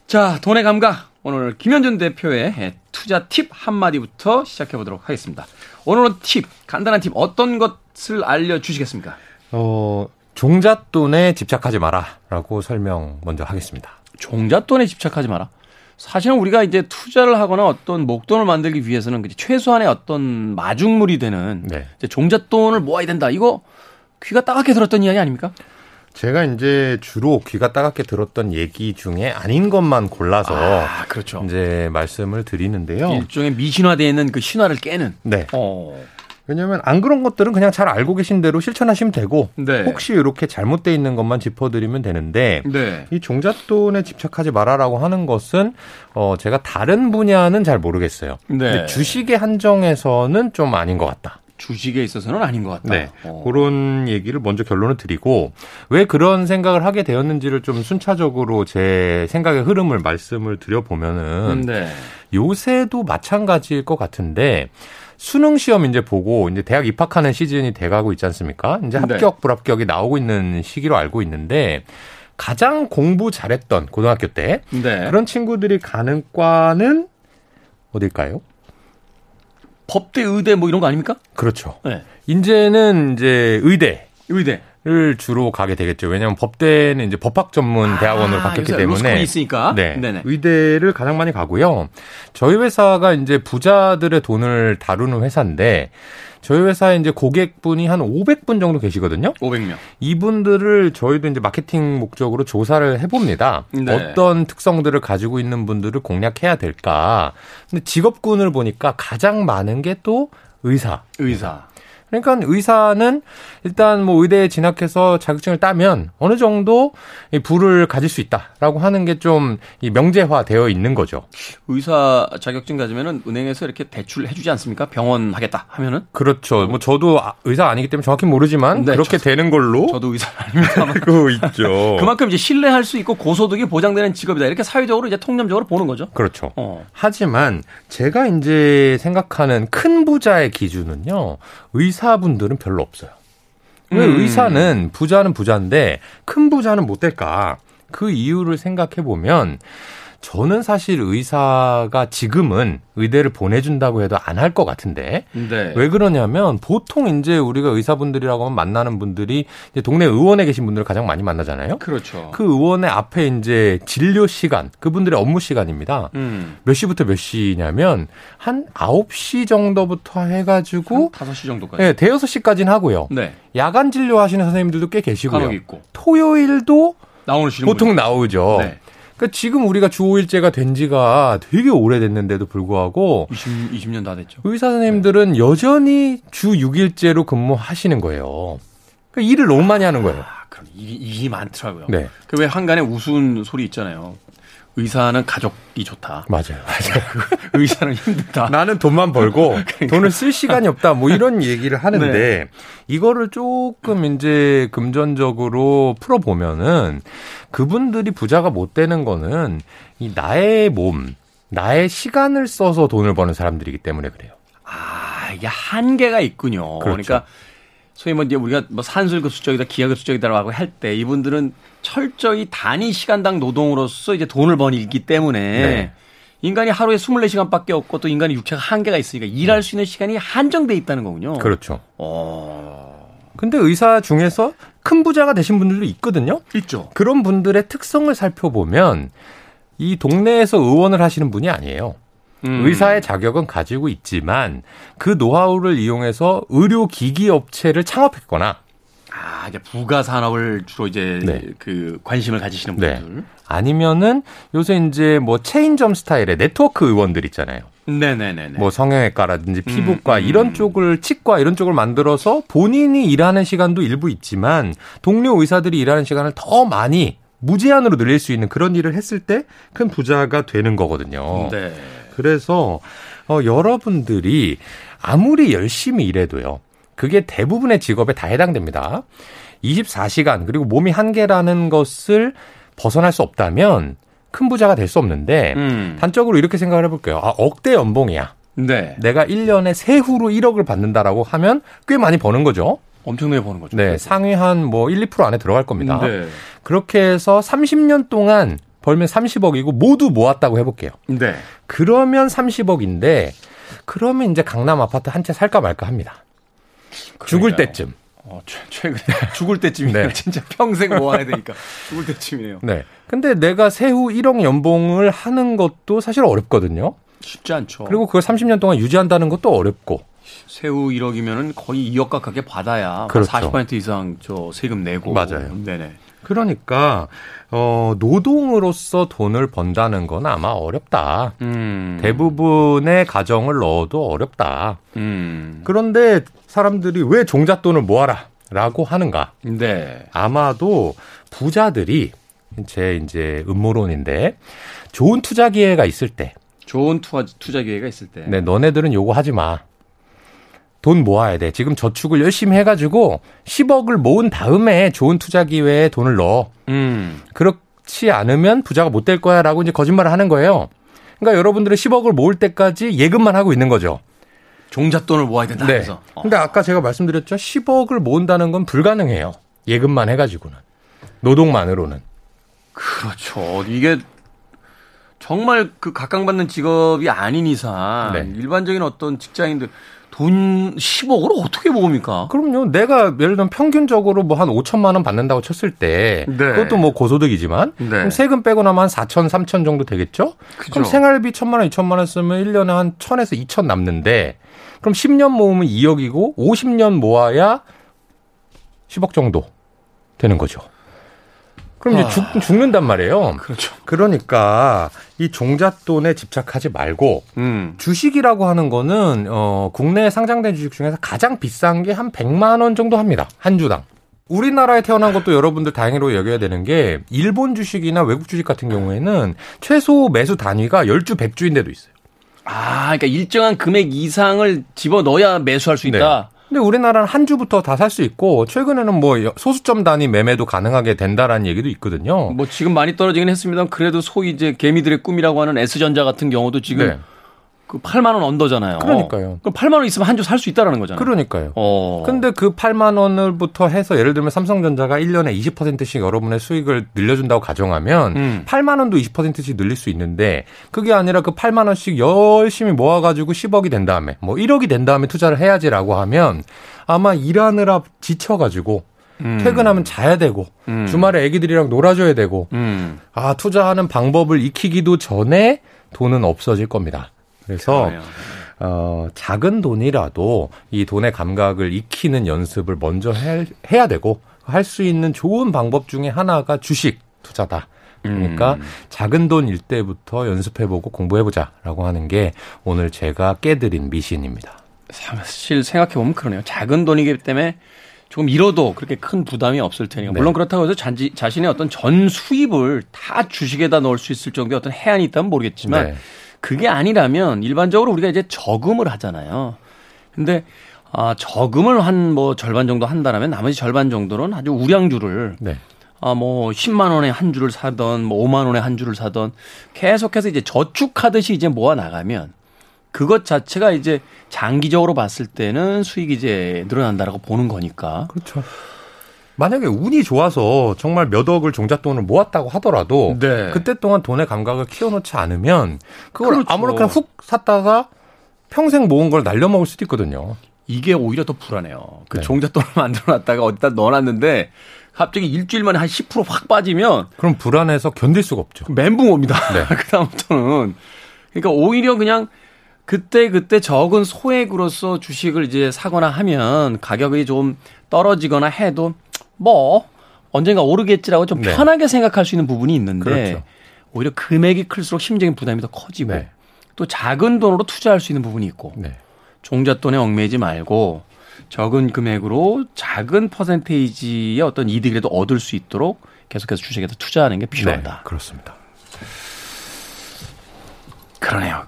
자, 돈의 감각. 오늘 김현준 대표의 투자 팁 한마디부터 시작해 보도록 하겠습니다. 오늘은 팁, 간단한 팁 어떤 것을 알려주시겠습니까? 어, 종잣돈에 집착하지 마라 라고 설명 먼저 하겠습니다. 종잣돈에 집착하지 마라? 사실은 우리가 이제 투자를 하거나 어떤 목돈을 만들기 위해서는 최소한의 어떤 마중물이 되는 네. 종잣돈을 모아야 된다. 이거 귀가 따갑게 들었던 이야기 아닙니까? 제가 이제 주로 귀가 따갑게 들었던 얘기 중에 아닌 것만 골라서 아, 그렇죠. 이제 말씀을 드리는데요. 일종의 미신화되어 있는 그 신화를 깨는. 네. 어. 왜냐하면 안 그런 것들은 그냥 잘 알고 계신 대로 실천하시면 되고 네. 혹시 이렇게 잘못돼 있는 것만 짚어드리면 되는데 네. 이 종잣돈에 집착하지 말아라고 하는 것은 어 제가 다른 분야는 잘 모르겠어요. 네. 근데 주식에 한정해서는 좀 아닌 것 같다. 주식에 있어서는 아닌 것 같다. 네. 어. 그런 얘기를 먼저 결론을 드리고 왜 그런 생각을 하게 되었는지를 좀 순차적으로 제 생각의 흐름을 말씀을 드려보면은 네. 요새도 마찬가지일 것 같은데 수능 시험 이제 보고 이제 대학 입학하는 시즌이 돼가고 있지 않습니까? 이제 네. 합격 불합격이 나오고 있는 시기로 알고 있는데 가장 공부 잘했던 고등학교 때 네. 그런 친구들이 가는 과는 어딜까요? 법대, 의대 뭐 이런 거 아닙니까? 그렇죠. 네. 이제는 이제 의대. 의대. 를 주로 가게 되겠죠. 왜냐하면 법대는 이제 법학 전문 아, 대학원으로 바뀌었기 때문에 있으니까. 네, 네네. 의대를 가장 많이 가고요. 저희 회사가 이제 부자들의 돈을 다루는 회사인데 저희 회사에 이제 고객분이 한 500분 정도 계시거든요. 500명. 이분들을 저희도 이제 마케팅 목적으로 조사를 해봅니다. 네. 어떤 특성들을 가지고 있는 분들을 공략해야 될까. 근데 직업군을 보니까 가장 많은 게 또 의사. 의사. 그러니까 의사는 일단 뭐 의대에 진학해서 자격증을 따면 어느 정도 이 부를 가질 수 있다라고 하는 게좀 명제화 되어 있는 거죠. 의사 자격증 가지면은 은행에서 이렇게 대출 해주지 않습니까? 병원 하겠다 하면은? 그렇죠. 뭐 저도 아, 의사 아니기 때문에 정확히 모르지만 네, 그렇게 저, 되는 걸로. 저도 의사 아닙니다. (laughs) 알고 있죠. (laughs) 그만큼 이제 신뢰할 수 있고 고소득이 보장되는 직업이다. 이렇게 사회적으로 이제 통념적으로 보는 거죠. 그렇죠. 어. 하지만 제가 이제 생각하는 큰 부자의 기준은요. 의사 분들은 별로 없어요. 왜 음. 의사는 부자는 부자인데 큰 부자는 못 될까? 그 이유를 생각해 보면 저는 사실 의사가 지금은 의대를 보내준다고 해도 안 할 것 같은데 네. 왜 그러냐면 보통 이제 우리가 의사분들이라고 하면 만나는 분들이 이제 동네 의원에 계신 분들을 가장 많이 만나잖아요. 그렇죠. 그 의원의 앞에 이제 진료 시간 그분들의 업무 시간입니다. 음. 몇 시부터 몇 시냐면 한 9시 정도부터 해가지고 5시 정도까지. 네, 대여섯 시까지는 하고요. 네. 야간 진료하시는 선생님들도 꽤 계시고요. 있고. 토요일도 보통 나오죠. 네. 그러니까 지금 우리가 주 5일제가 된 지가 되게 오래됐는데도 불구하고 20, 20년 다 됐죠. 의사 선생님들은 네. 여전히 주 6일제로 근무하시는 거예요. 그러니까 일을 너무 많이 하는 거예요. 아, 그럼 일이, 일이 많더라고요. 네. 그 왜 한간에 우스운 소리 있잖아요. 의사는 가족이 좋다. 맞아요. 맞아요. (laughs) 의사는 힘들다. 나는 돈만 벌고 (laughs) 그러니까. 돈을 쓸 시간이 없다. 뭐 이런 (laughs) 얘기를 하는데 네. 이거를 조금 이제 금전적으로 풀어보면은 그분들이 부자가 못 되는 거는 이 나의 몸, 나의 시간을 써서 돈을 버는 사람들이기 때문에 그래요. 아, 이게 한계가 있군요. 그렇죠. 그러니까 소위 뭐 이제 우리가 뭐 산술급수적이다, 기하급수적이다라고 할 때 이분들은 철저히 단위 시간당 노동으로서 이제 돈을 버니기 때문에 네. 인간이 하루에 24시간밖에 없고 또 인간의 육체가 한계가 있으니까 일할 수 있는 시간이 한정돼 있다는 거군요. 그렇죠. 어. 근데 의사 중에서 큰 부자가 되신 분들도 있거든요. 있죠. 그런 분들의 특성을 살펴보면 이 동네에서 의원을 하시는 분이 아니에요. 음. 의사의 자격은 가지고 있지만 그 노하우를 이용해서 의료 기기 업체를 창업했거나 아, 이제 부가 산업을 주로 이제 네. 그 관심을 가지시는 네. 분들. 네. 아니면은 요새 이제 뭐 체인점 스타일의 네트워크 의원들 있잖아요. 네네네. 뭐 성형외과라든지 피부과 음, 음. 이런 쪽을 치과 이런 쪽을 만들어서 본인이 일하는 시간도 일부 있지만 동료 의사들이 일하는 시간을 더 많이 무제한으로 늘릴 수 있는 그런 일을 했을 때 큰 부자가 되는 거거든요. 네. 그래서 어, 여러분들이 아무리 열심히 일해도요. 그게 대부분의 직업에 다 해당됩니다. 24시간 그리고 몸이 한계라는 것을 벗어날 수 없다면 큰 부자가 될 수 없는데 음. 단적으로 이렇게 생각을 해볼게요. 아, 억대 연봉이야. 네. 내가 1년에 세후로 1억을 받는다라고 하면 꽤 많이 버는 거죠. 엄청나게 버는 거죠. 네. 상위 한 뭐 1, 2% 안에 들어갈 겁니다. 네. 그렇게 해서 30년 동안 벌면 30억이고 모두 모았다고 해볼게요. 네. 그러면 30억인데 그러면 이제 강남 아파트 한 채 살까 말까 합니다. 그러니까요. 죽을 때쯤. 어, 최, 근에 (laughs) 죽을 때쯤이네요. 네. 진짜 평생 모아야 되니까 (laughs) 죽을 때쯤이네요. 네. 근데 내가 세후 1억 연봉을 하는 것도 사실 어렵거든요. 쉽지 않죠. 그리고 그걸 30년 동안 유지한다는 것도 어렵고. 세후 1억이면은 거의 2억 가깝게 받아야 그렇죠. 40% 이상 저 세금 내고. 맞아요. 네네. 그러니까 어 노동으로서 돈을 번다는 건 아마 어렵다. 음. 대부분의 가정을 넣어도 어렵다. 음. 그런데 사람들이 왜 종잣돈을 모아라라고 하는가? 네. 아마도 부자들이 제 이제 음모론인데 좋은 투자 기회가 있을 때 좋은 투자 투자 기회가 있을 때. 네, 너네들은 요거 하지 마. 돈 모아야 돼. 지금 저축을 열심히 해가지고 10억을 모은 다음에 좋은 투자 기회에 돈을 넣어. 음. 그렇지 않으면 부자가 못 될 거야 라고 이제 거짓말을 하는 거예요. 그러니까 여러분들은 10억을 모을 때까지 예금만 하고 있는 거죠. 종잣돈을 모아야 된다 네. 해서. 근데 아까 제가 말씀드렸죠. 10억을 모은다는 건 불가능해요. 예금만 해가지고는. 노동만으로는. 그렇죠. 이게 정말 그 각광받는 직업이 아닌 이상 네. 일반적인 어떤 직장인들 돈 10억으로 어떻게 모읍니까? 그럼요. 내가 예를 들면 평균적으로 뭐 한 5천만 원 받는다고 쳤을 때 네. 그것도 뭐 고소득이지만 네. 그럼 세금 빼고 나면 한 4천, 3천 정도 되겠죠? 그죠. 그럼 생활비 1천만 원, 2천만 원 쓰면 1년에 한 1천에서 2천 남는데 그럼 10년 모으면 2억이고 50년 모아야 10억 정도 되는 거죠. 그럼 아. 이제 죽, 죽는단 말이에요. 그렇죠. 그러니까 이 종잣돈에 집착하지 말고 음. 주식이라고 하는 거는 어 국내에 상장된 주식 중에서 가장 비싼 게 한 100만 원 정도 합니다. 한 주당. 우리나라에 태어난 것도 여러분들 다행으로 여겨야 되는 게 일본 주식이나 외국 주식 같은 경우에는 최소 매수 단위가 10주, 100주인 데도 있어요. 아, 그러니까 일정한 금액 이상을 집어 넣어야 매수할 수 있다. 네. 근데 우리나라는 한 주부터 다 살 수 있고 최근에는 뭐 소수점 단위 매매도 가능하게 된다라는 얘기도 있거든요. 뭐 지금 많이 떨어지긴 했습니다. 그래도 소위 이제 개미들의 꿈이라고 하는 S전자 같은 경우도 지금 네. 그 8만 원 언더잖아요. 그러니까요. 그럼 8만 원 있으면 한 주 살 수 있다라는 거잖아요. 그러니까요. 어. 근데 그 8만 원을부터 해서 예를 들면 삼성전자가 1년에 20%씩 여러분의 수익을 늘려준다고 가정하면 음. 8만 원도 20%씩 늘릴 수 있는데 그게 아니라 그 8만 원씩 열심히 모아가지고 10억이 된 다음에 뭐 1억이 된 다음에 투자를 해야지라고 하면 아마 일하느라 지쳐가지고 음. 퇴근하면 자야 되고 음. 주말에 애기들이랑 놀아줘야 되고 음. 아 투자하는 방법을 익히기도 전에 돈은 없어질 겁니다. 그래서 어, 작은 돈이라도 이 돈의 감각을 익히는 연습을 먼저 해, 해야 되고 할 수 있는 좋은 방법 중에 하나가 주식 투자다. 그러니까 음. 작은 돈일 때부터 연습해보고 공부해보자라고 하는 게 오늘 제가 깨드린 미신입니다. 사실 생각해보면 그러네요. 작은 돈이기 때문에 조금 잃어도 그렇게 큰 부담이 없을 테니까. 네. 물론 그렇다고 해서 잔지, 자신의 어떤 전 수입을 다 주식에다 넣을 수 있을 정도의 어떤 해안이 있다면 모르겠지만 네. 그게 아니라면 일반적으로 우리가 이제 저금을 하잖아요. 근데 아, 저금을 한 뭐 절반 정도 한다라면 나머지 절반 정도는 아주 우량주를 네. 아, 뭐 10만 원에 한 주를 사던 뭐 5만 원에 한 주를 사던 계속해서 이제 저축하듯이 이제 모아 나가면 그것 자체가 이제 장기적으로 봤을 때는 수익이 이제 늘어난다라고 보는 거니까. 그렇죠. 만약에 운이 좋아서 정말 몇 억을 종잣돈을 모았다고 하더라도 네. 그때 동안 돈의 감각을 키워놓지 않으면 그걸 그렇죠. 아무렇게나 훅 샀다가 평생 모은 걸 날려먹을 수도 있거든요. 이게 오히려 더 불안해요. 그 네. 종잣돈을 (laughs) 만들어놨다가 어디다 넣어놨는데 갑자기 일주일 만에 한 10%확 빠지면 그럼 불안해서 견딜 수가 없죠. 멘붕 옵니다. 네. (laughs) 그다음부터는 그러니까 오히려 그냥 그때 그때 적은 소액으로서 주식을 이제 사거나 하면 가격이 좀 떨어지거나 해도 뭐 언젠가 오르겠지라고 좀 네. 편하게 생각할 수 있는 부분이 있는데 그렇죠. 오히려 금액이 클수록 심적인 부담이 더 커지고 네. 또 작은 돈으로 투자할 수 있는 부분이 있고 네. 종잣돈에 얽매이지 말고 적은 금액으로 작은 퍼센테이지의 어떤 이득이라도 얻을 수 있도록 계속해서 주식에서 투자하는 게 필요하다. 네, 그렇습니다. 그러네요.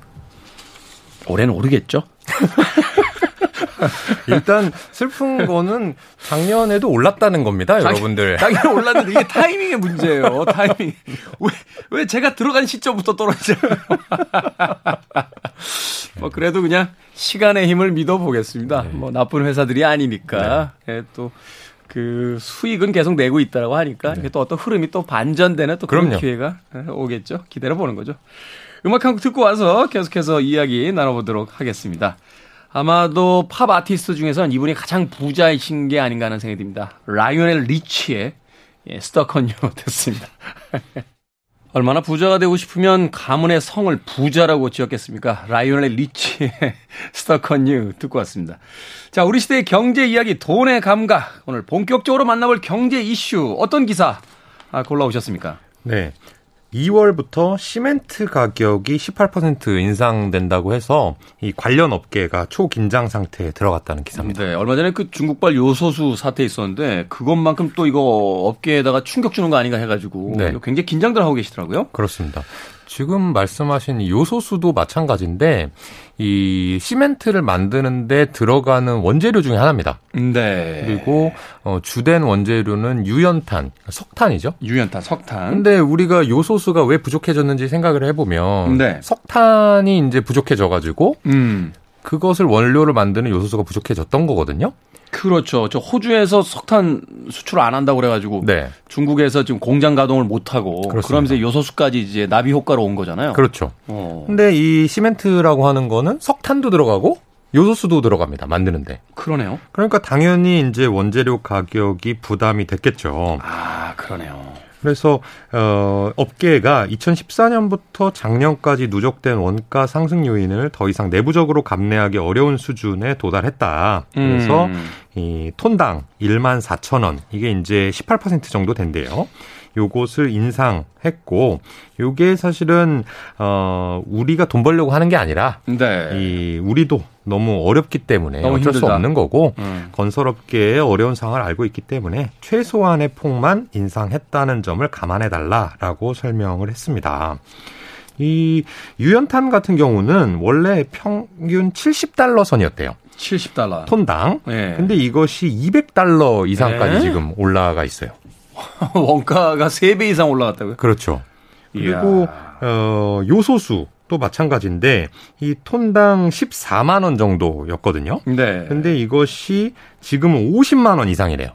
올해는 오르겠죠? (laughs) (laughs) 일단 슬픈 거는 작년에도 올랐다는 겁니다, 작, 여러분들. 당연히 올랐는데 이게 타이밍의 문제예요. 타이밍. 왜, 왜 제가 들어간 시점부터 떨어져요? (laughs) 뭐 그래도 그냥 시간의 힘을 믿어보겠습니다. 네. 뭐 나쁜 회사들이 아니니까. 네. 네, 또 그 수익은 계속 내고 있다라고 하니까 네. 이게 또 어떤 흐름이 또 반전되는 또 그런 그럼요. 기회가 오겠죠. 기다려 보는 거죠. 음악 한 곡 듣고 와서 계속해서 이야기 나눠보도록 하겠습니다. 아마도 팝 아티스트 중에서는 이분이 가장 부자이신 게 아닌가 하는 생각이 듭니다. 라이오넬 리치의 예, Stuck on You 듣겠습니다. (laughs) 얼마나 부자가 되고 싶으면 가문의 성을 부자라고 지었겠습니까? 라이오넬 리치의 (laughs) Stuck on You 듣고 왔습니다. 자, 우리 시대의 경제 이야기, 돈의 감각. 오늘 본격적으로 만나볼 경제 이슈. 어떤 기사 아, 골라오셨습니까? 네. 2월부터 시멘트 가격이 18% 인상된다고 해서 이 관련 업계가 초긴장 상태에 들어갔다는 기사입니다. 네, 얼마 전에 그 중국발 요소수 사태 있었는데 그것만큼 또 이거 업계에다가 충격 주는 거 아닌가 해가지고 네. 굉장히 긴장들 하고 계시더라고요. 그렇습니다. 지금 말씀하신 요소수도 마찬가지인데 이 시멘트를 만드는데 들어가는 원재료 중에 하나입니다. 네. 그리고 어, 주된 원재료는 유연탄, 석탄이죠. 유연탄, 석탄. 근데 우리가 요소수가 왜 부족해졌는지 생각을 해보면 네. 석탄이 이제 부족해져가지고 음. 그것을 원료를 만드는 요소수가 부족해졌던 거거든요. 그렇죠. 저 호주에서 석탄 수출 안 한다고 그래가지고 네. 중국에서 지금 공장 가동을 못 하고 그러면서 요소수까지 이제 나비 효과로 온 거잖아요. 그렇죠. 어. 근데 이 시멘트라고 하는 거는 석탄도 들어가고 요소수도 들어갑니다. 만드는데. 그러네요. 그러니까 당연히 이제 원재료 가격이 부담이 됐겠죠. 아, 그러네요. 그래서 어 업계가 2014년부터 작년까지 누적된 원가 상승 요인을 더 이상 내부적으로 감내하기 어려운 수준에 도달했다. 그래서 음. 이 톤당 1만 4천 원 이게 이제 18% 정도 된대요. 요것을 인상했고 요게 사실은 어 우리가 돈 벌려고 하는 게 아니라 네. 이 우리도 너무 어렵기 때문에 너무 어쩔 힘들다. 수 없는 거고 음. 건설업계의 어려운 상황을 알고 있기 때문에 최소한의 폭만 인상했다는 점을 감안해 달라라고 설명을 했습니다. 이 유연탄 같은 경우는 원래 평균 70달러 선이었대요. 70달러. 톤당. 네. 근데 이것이 200달러 이상까지 네. 지금 올라가 있어요. (laughs) 원가가 3배 이상 올라갔다고요? 그렇죠. 그리고 어 요소수 또 마찬가지인데 이 톤당 14만 원 정도였거든요. 네. 근데 이것이 지금은 50만 원 이상이래요.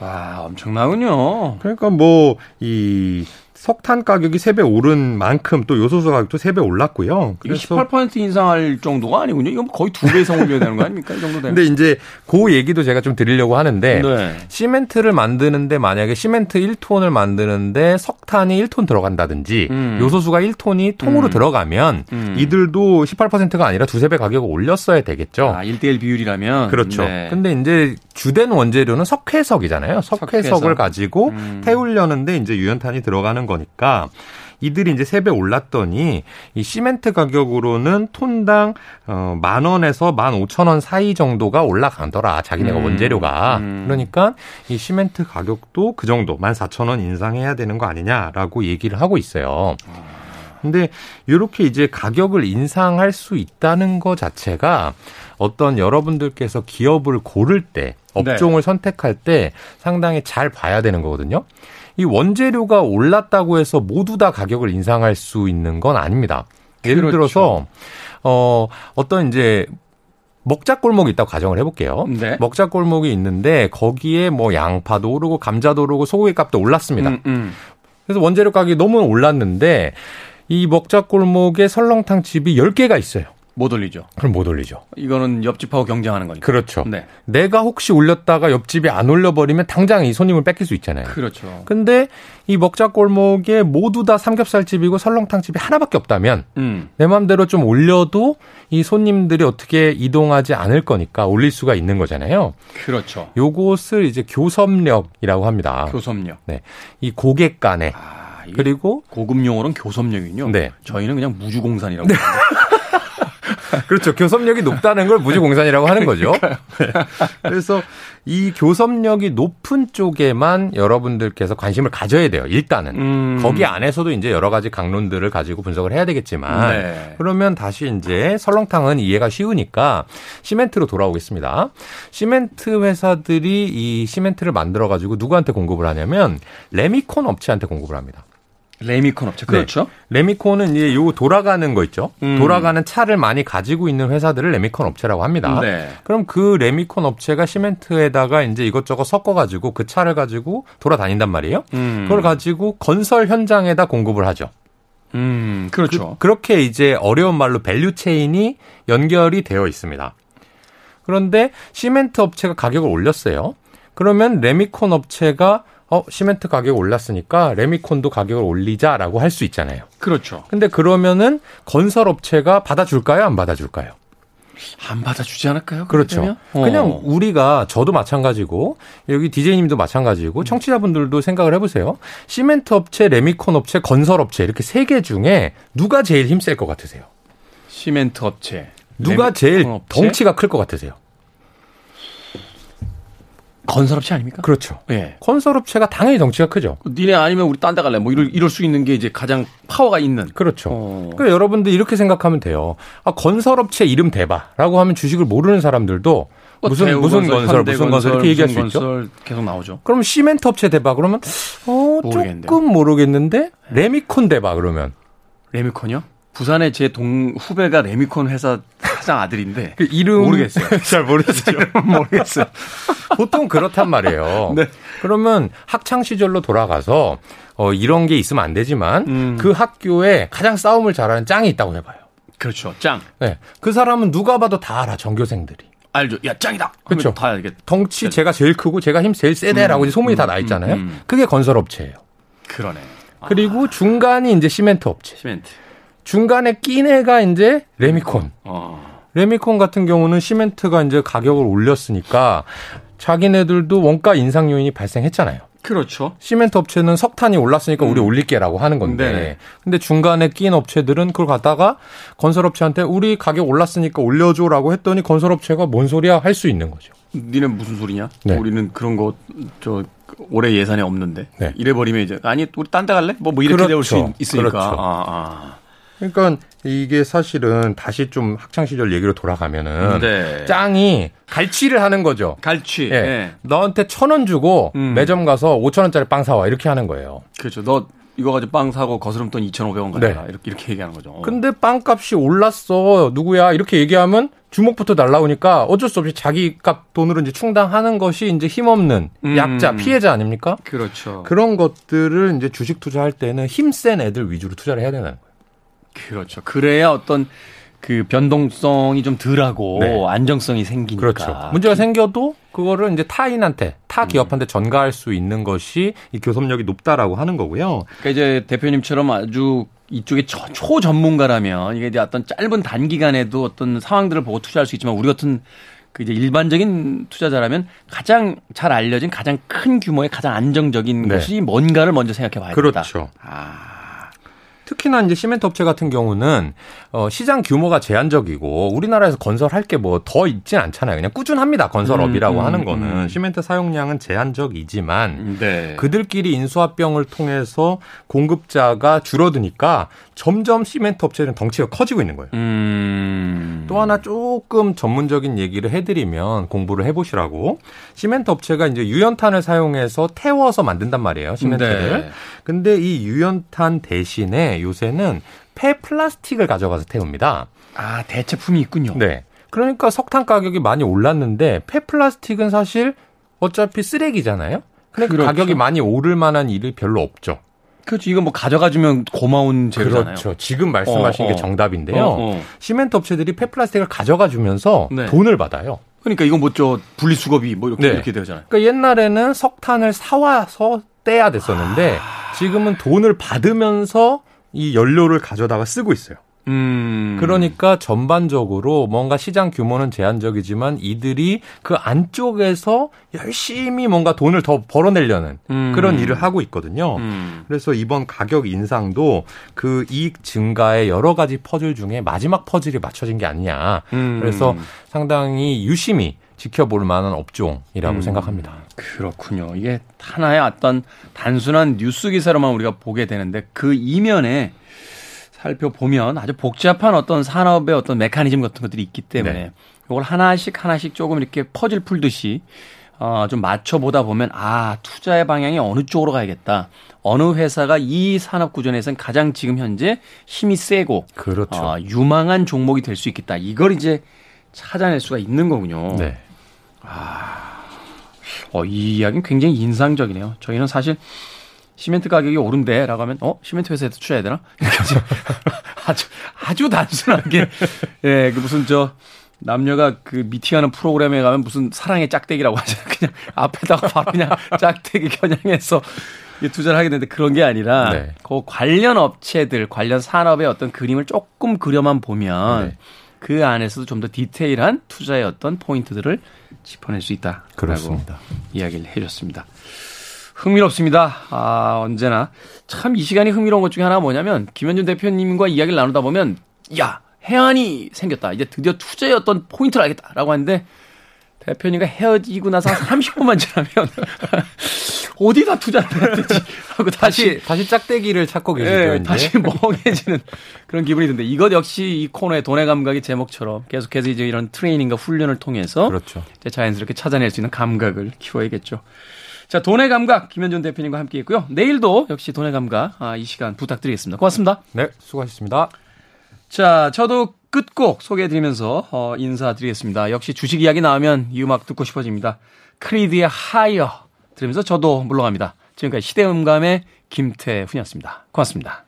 와, 엄청나군요. 그러니까 뭐 이 석탄 가격이 3배 오른 만큼 또 요소수 가격도 3배 올랐고요. 그래서 18% 인상할 정도가 아니군요. 이건 거의 2배 이상 올려야 되는 거 아닙니까? 이 정도 되면. 근데 이제 그 얘기도 제가 좀 드리려고 하는데 네. 시멘트를 만드는데 만약에 시멘트 1톤을 만드는데 석탄이 1톤 들어간다든지 음. 요소수가 1톤이 통으로 음. 들어가면 음. 이들도 18%가 아니라 두세 배 가격을 올렸어야 되겠죠. 아, 1대1 비율이라면 그렇죠. 네. 근데 이제 주된 원재료는 석회석이잖아요. 석회석을 석회석. 가지고 음. 태우려는데 이제 유연탄이 들어가는 거 니까 이들이 이제 세배 올랐더니 이 시멘트 가격으로는 톤당 어, 만 원에서 만 오천 원 사이 정도가 올라가더라. 자기네가 음, 원재료가. 음. 그러니까 이 시멘트 가격도 그 정도 만 사천 원 인상해야 되는 거 아니냐라고 얘기를 하고 있어요. 근데 이렇게 이제 가격을 인상할 수 있다는 것 자체가 어떤 여러분들께서 기업을 고를 때 업종을 네. 선택할 때 상당히 잘 봐야 되는 거거든요. 이 원재료가 올랐다고 해서 모두 다 가격을 인상할 수 있는 건 아닙니다. 예를 그렇죠. 들어서 어 어떤 이제 먹자 골목이 있다고 가정을 해볼게요. 네. 먹자 골목이 있는데 거기에 뭐 양파도 오르고 감자도 오르고 소고기 값도 올랐습니다. 음, 음. 그래서 원재료 가격이 너무 올랐는데 이 먹자 골목에 설렁탕 집이 10개가 있어요. 못 올리죠. 그럼 못 올리죠. 이거는 옆집하고 경쟁하는 거니까. 그렇죠. 네. 내가 혹시 올렸다가 옆집이 안 올려버리면 당장 이 손님을 뺏길 수 있잖아요. 그렇죠. 근데 이 먹자 골목에 모두 다 삼겹살집이고 설렁탕집이 하나밖에 없다면 음. 내 마음대로 좀 올려도 이 손님들이 어떻게 이동하지 않을 거니까 올릴 수가 있는 거잖아요. 그렇죠. 요것을 이제 교섭력이라고 합니다. 교섭력. 네. 이 고객 간에 아. 그리고 고급 용어는 교섭력이군요. 네. 저희는 그냥 무주공산이라고. 네. (laughs) 그렇죠. 교섭력이 높다는 걸 무주공산이라고 하는 거죠. 네. 그래서 이 교섭력이 높은 쪽에만 여러분들께서 관심을 가져야 돼요. 일단은 음. 거기 안에서도 이제 여러 가지 각론들을 가지고 분석을 해야 되겠지만 네. 그러면 다시 이제 설렁탕은 이해가 쉬우니까 시멘트로 돌아오겠습니다. 시멘트 회사들이 이 시멘트를 만들어 가지고 누구한테 공급을 하냐면 레미콘 업체한테 공급을 합니다. 레미콘 업체. 그렇죠. 네. 레미콘은 이제 요 돌아가는 거 있죠. 음. 돌아가는 차를 많이 가지고 있는 회사들을 레미콘 업체라고 합니다. 네. 그럼 그 레미콘 업체가 시멘트에다가 이제 이것저것 섞어 가지고 그 차를 가지고 돌아다닌단 말이에요. 음. 그걸 가지고 건설 현장에다 공급을 하죠. 음, 그렇죠. 그, 렇게 이제 어려운 말로 value chain이 연결이 되어 있습니다. 그런데 시멘트 업체가 가격을 올렸어요. 그러면 레미콘 업체가 어, 시멘트 가격 올랐으니까 레미콘도 가격을 올리자라고 할 수 있잖아요. 그렇죠. 근데 그러면은 건설 업체가 받아줄까요? 안 받아줄까요? 안 받아주지 않을까요? 그렇죠. 어. 그냥 우리가 저도 마찬가지고 여기 디제이님도 마찬가지고 청취자분들도 생각을 해보세요. 시멘트 업체, 레미콘 업체, 건설 업체 이렇게 세 개 중에 누가 제일 힘셀 것 같으세요? 시멘트 업체. 누가 제일 업체? 덩치가 클 것 같으세요? 건설업체 아닙니까? 그렇죠. 예. 건설업체가 당연히 덩치가 크죠. 니네 아니면 우리 딴 데 갈래. 뭐 이럴, 이럴 수 있는 게 이제 가장 파워가 있는. 그렇죠. 어. 그러니까 여러분들 이렇게 생각하면 돼요. 아, 건설업체 이름 대봐라고 하면 주식을 모르는 사람들도 뭐 무슨 무슨 건설, 무슨 건설 이렇게 얘기할 수 있죠. 계속 나오죠. 그럼 시멘트 업체 대봐 그러면 어 모르겠는데. 조금 모르겠는데 네. 레미콘 대봐 그러면 레미콘이요? 부산에 제 동 후배가 레미콘 회사 사장 아들인데 그 이름 모르겠어요. (laughs) 잘 모르겠어요. 모르겠어요. (laughs) 보통 그렇단 말이에요. 네. 그러면 학창 시절로 돌아가서 어 이런 게 있으면 안 되지만 음. 그 학교에 가장 싸움을 잘하는 짱이 있다고 해봐요. 그렇죠. 짱. 네. 그 사람은 누가 봐도 다 알아. 전교생들이. 알죠. 야 짱이다. 그렇죠. 다 알겠. 덩치 제가 제일 크고 제가 힘 제일 세대라고 음, 소문이 음, 다나 있잖아요. 음, 음. 그게 건설업체예요. 그러네. 그리고 아. 중간이 이제 시멘트 업체. 시멘트. 중간에 낀 애가 이제 레미콘. 어. 레미콘 같은 경우는 시멘트가 이제 가격을 올렸으니까 자기네들도 원가 인상 요인이 발생했잖아요. 그렇죠. 시멘트 업체는 석탄이 올랐으니까 우리 음. 올릴게라고 하는 건데. 네. 근데 중간에 낀 업체들은 그걸 갖다가 건설업체한테 우리 가격 올랐으니까 올려줘라고 했더니 건설업체가 뭔 소리야 할 수 있는 거죠. 니는 무슨 소리냐? 네. 우리는 그런 거 저 올해 예산에 없는데 네. 이래 버리면 이제 아니 우리 딴 데 갈래? 뭐, 뭐 이렇게 그렇죠. 되올 수 있으니까. 그렇죠. 아, 아. 그러니까 이게 사실은 다시 좀 학창 시절 얘기로 돌아가면은 네. 짱이 갈취를 하는 거죠. 갈취. 예. 네. 너한테 천 원 주고 음. 매점 가서 오천 원짜리 빵 사와 이렇게 하는 거예요. 그렇죠. 너 이거 가지고 빵 사고 거스름돈 2,500원 가져라. 네. 이렇게 이렇게 얘기하는 거죠. 근데 빵값이 올랐어. 누구야? 이렇게 얘기하면 주먹부터 날라오니까 어쩔 수 없이 자기 값 돈으로 이제 충당하는 것이 이제 힘없는 음. 약자, 피해자 아닙니까? 그렇죠. 그런 것들을 이제 주식 투자할 때는 힘센 애들 위주로 투자를 해야 되는 거예요. 그렇죠. 그래야 어떤 그 변동성이 좀 덜하고 네. 안정성이 생기니까. 그렇죠. 문제가 생겨도 그거를 이제 타인한테 타 음. 기업한테 전가할 수 있는 것이 이 교섭력이 높다라고 하는 거고요. 그러니까 이제 대표님처럼 아주 이쪽에 초, 초 전문가라면 이게 이제 어떤 짧은 단기간에도 어떤 상황들을 보고 투자할 수 있지만 우리 같은 그 이제 일반적인 투자자라면 가장 잘 알려진 가장 큰 규모의 가장 안정적인 네. 것이 뭔가를 먼저 생각해 봐야 된다. 그렇죠. 아. 특히나 이제 시멘트 업체 같은 경우는 어, 시장 규모가 제한적이고 우리나라에서 건설할 게 뭐 더 있진 않잖아요. 그냥 꾸준합니다. 건설업이라고 음, 음, 하는 거는 음. 시멘트 사용량은 제한적이지만 네. 그들끼리 인수합병을 통해서 공급자가 줄어드니까 점점 시멘트 업체는 덩치가 커지고 있는 거예요. 음. 또 하나 조금 전문적인 얘기를 해드리면 공부를 해보시라고 시멘트 업체가 이제 유연탄을 사용해서 태워서 만든단 말이에요. 시멘트를. 네. 근데 이 유연탄 대신에 요새는 폐 플라스틱을 가져가서 태웁니다. 아, 대체품이 있군요. 네. 그러니까 석탄 가격이 많이 올랐는데 폐 플라스틱은 사실 어차피 쓰레기잖아요. 그러니까 그렇죠. 가격이 많이 오를 만한 일이 별로 없죠. 그렇죠. 이거 뭐 가져가 주면 고마운 재료잖아요. 그렇죠. 지금 말씀하신 어, 게 어. 정답인데요. 어, 어. 시멘트 업체들이 폐플라스틱을 가져가 주면서 네. 돈을 받아요. 그러니까 이건 뭐저 분리수거비 뭐 이렇게 네. 이렇게 되잖아요. 그러니까 옛날에는 석탄을 사 와서 때야 됐었는데 아... 지금은 돈을 받으면서 이 연료를 가져다가 쓰고 있어요. 음. 그러니까 전반적으로 뭔가 시장 규모는 제한적이지만 이들이 그 안쪽에서 열심히 뭔가 돈을 더 벌어내려는 음. 그런 일을 하고 있거든요. 음. 그래서 이번 가격 인상도 그 이익 증가의 여러 가지 퍼즐 중에 마지막 퍼즐이 맞춰진 게 아니냐. 음. 그래서 상당히 유심히 지켜볼 만한 업종이라고 음, 생각합니다. 그렇군요. 이게 하나의 어떤 단순한 뉴스 기사로만 우리가 보게 되는데 그 이면에 살펴보면 아주 복잡한 어떤 산업의 어떤 메커니즘 같은 것들이 있기 때문에 네. 이걸 하나씩 하나씩 조금 이렇게 퍼즐 풀듯이 어, 좀 맞춰보다 보면 아 투자의 방향이 어느 쪽으로 가야겠다. 어느 회사가 이 산업 구조에서는 가장 지금 현재 힘이 세고 그렇죠. 어, 유망한 종목이 될 수 있겠다. 이걸 이제 찾아낼 수가 있는 거군요. 네. 아, 어, 이 이야기는 굉장히 인상적이네요. 저희는 사실 시멘트 가격이 오른대라고 하면 어 시멘트 회사에도 투자해야 되나? (laughs) 아주 아주 단순하게 예, 그 무슨 저 남녀가 그 미팅하는 프로그램에 가면 무슨 사랑의 짝대기라고 하잖아요. 그냥 앞에다가 바로 그냥 짝대기 겨냥해서 투자를 하게 되는데 그런 게 아니라 네. 그 관련 업체들, 관련 산업의 어떤 그림을 조금 그려만 보면 네. 그 안에서도 좀 더 디테일한 투자의 어떤 포인트들을 짚어낼 수 있다. 그렇습니다. 이야기를 해줬습니다. 흥미롭습니다. 아, 언제나. 참 이 시간이 흥미로운 것 중에 하나가 뭐냐면, 김현준 대표님과 이야기를 나누다 보면, 야, 해안이 생겼다. 이제 드디어 투자의 어떤 포인트를 알겠다라고 하는데, 대표님과 헤어지고 나서 한 30분만 지나면, (laughs) 어디다 투자를 해야 되지? 하고 다시, 다시, 짝대기를 찾고 계시죠. 네, 다시 멍해지는 그런 기분이 드는데, 이것 역시 이 코너의 돈의 감각의 제목처럼 계속해서 이제 이런 트레이닝과 훈련을 통해서, 그렇죠. 자연스럽게 찾아낼 수 있는 감각을 키워야겠죠. 자, 돈의 감각 김현준 대표님과 함께 했고요. 내일도 역시 돈의 감각 아, 이 시간 부탁드리겠습니다. 고맙습니다. 네, 수고하셨습니다. 자, 저도 끝곡 소개해드리면서 어, 인사드리겠습니다. 역시 주식 이야기 나오면 이 음악 듣고 싶어집니다. 크리드의 하이어 들으면서 저도 물러갑니다. 지금까지 시대음감의 김태훈이었습니다. 고맙습니다.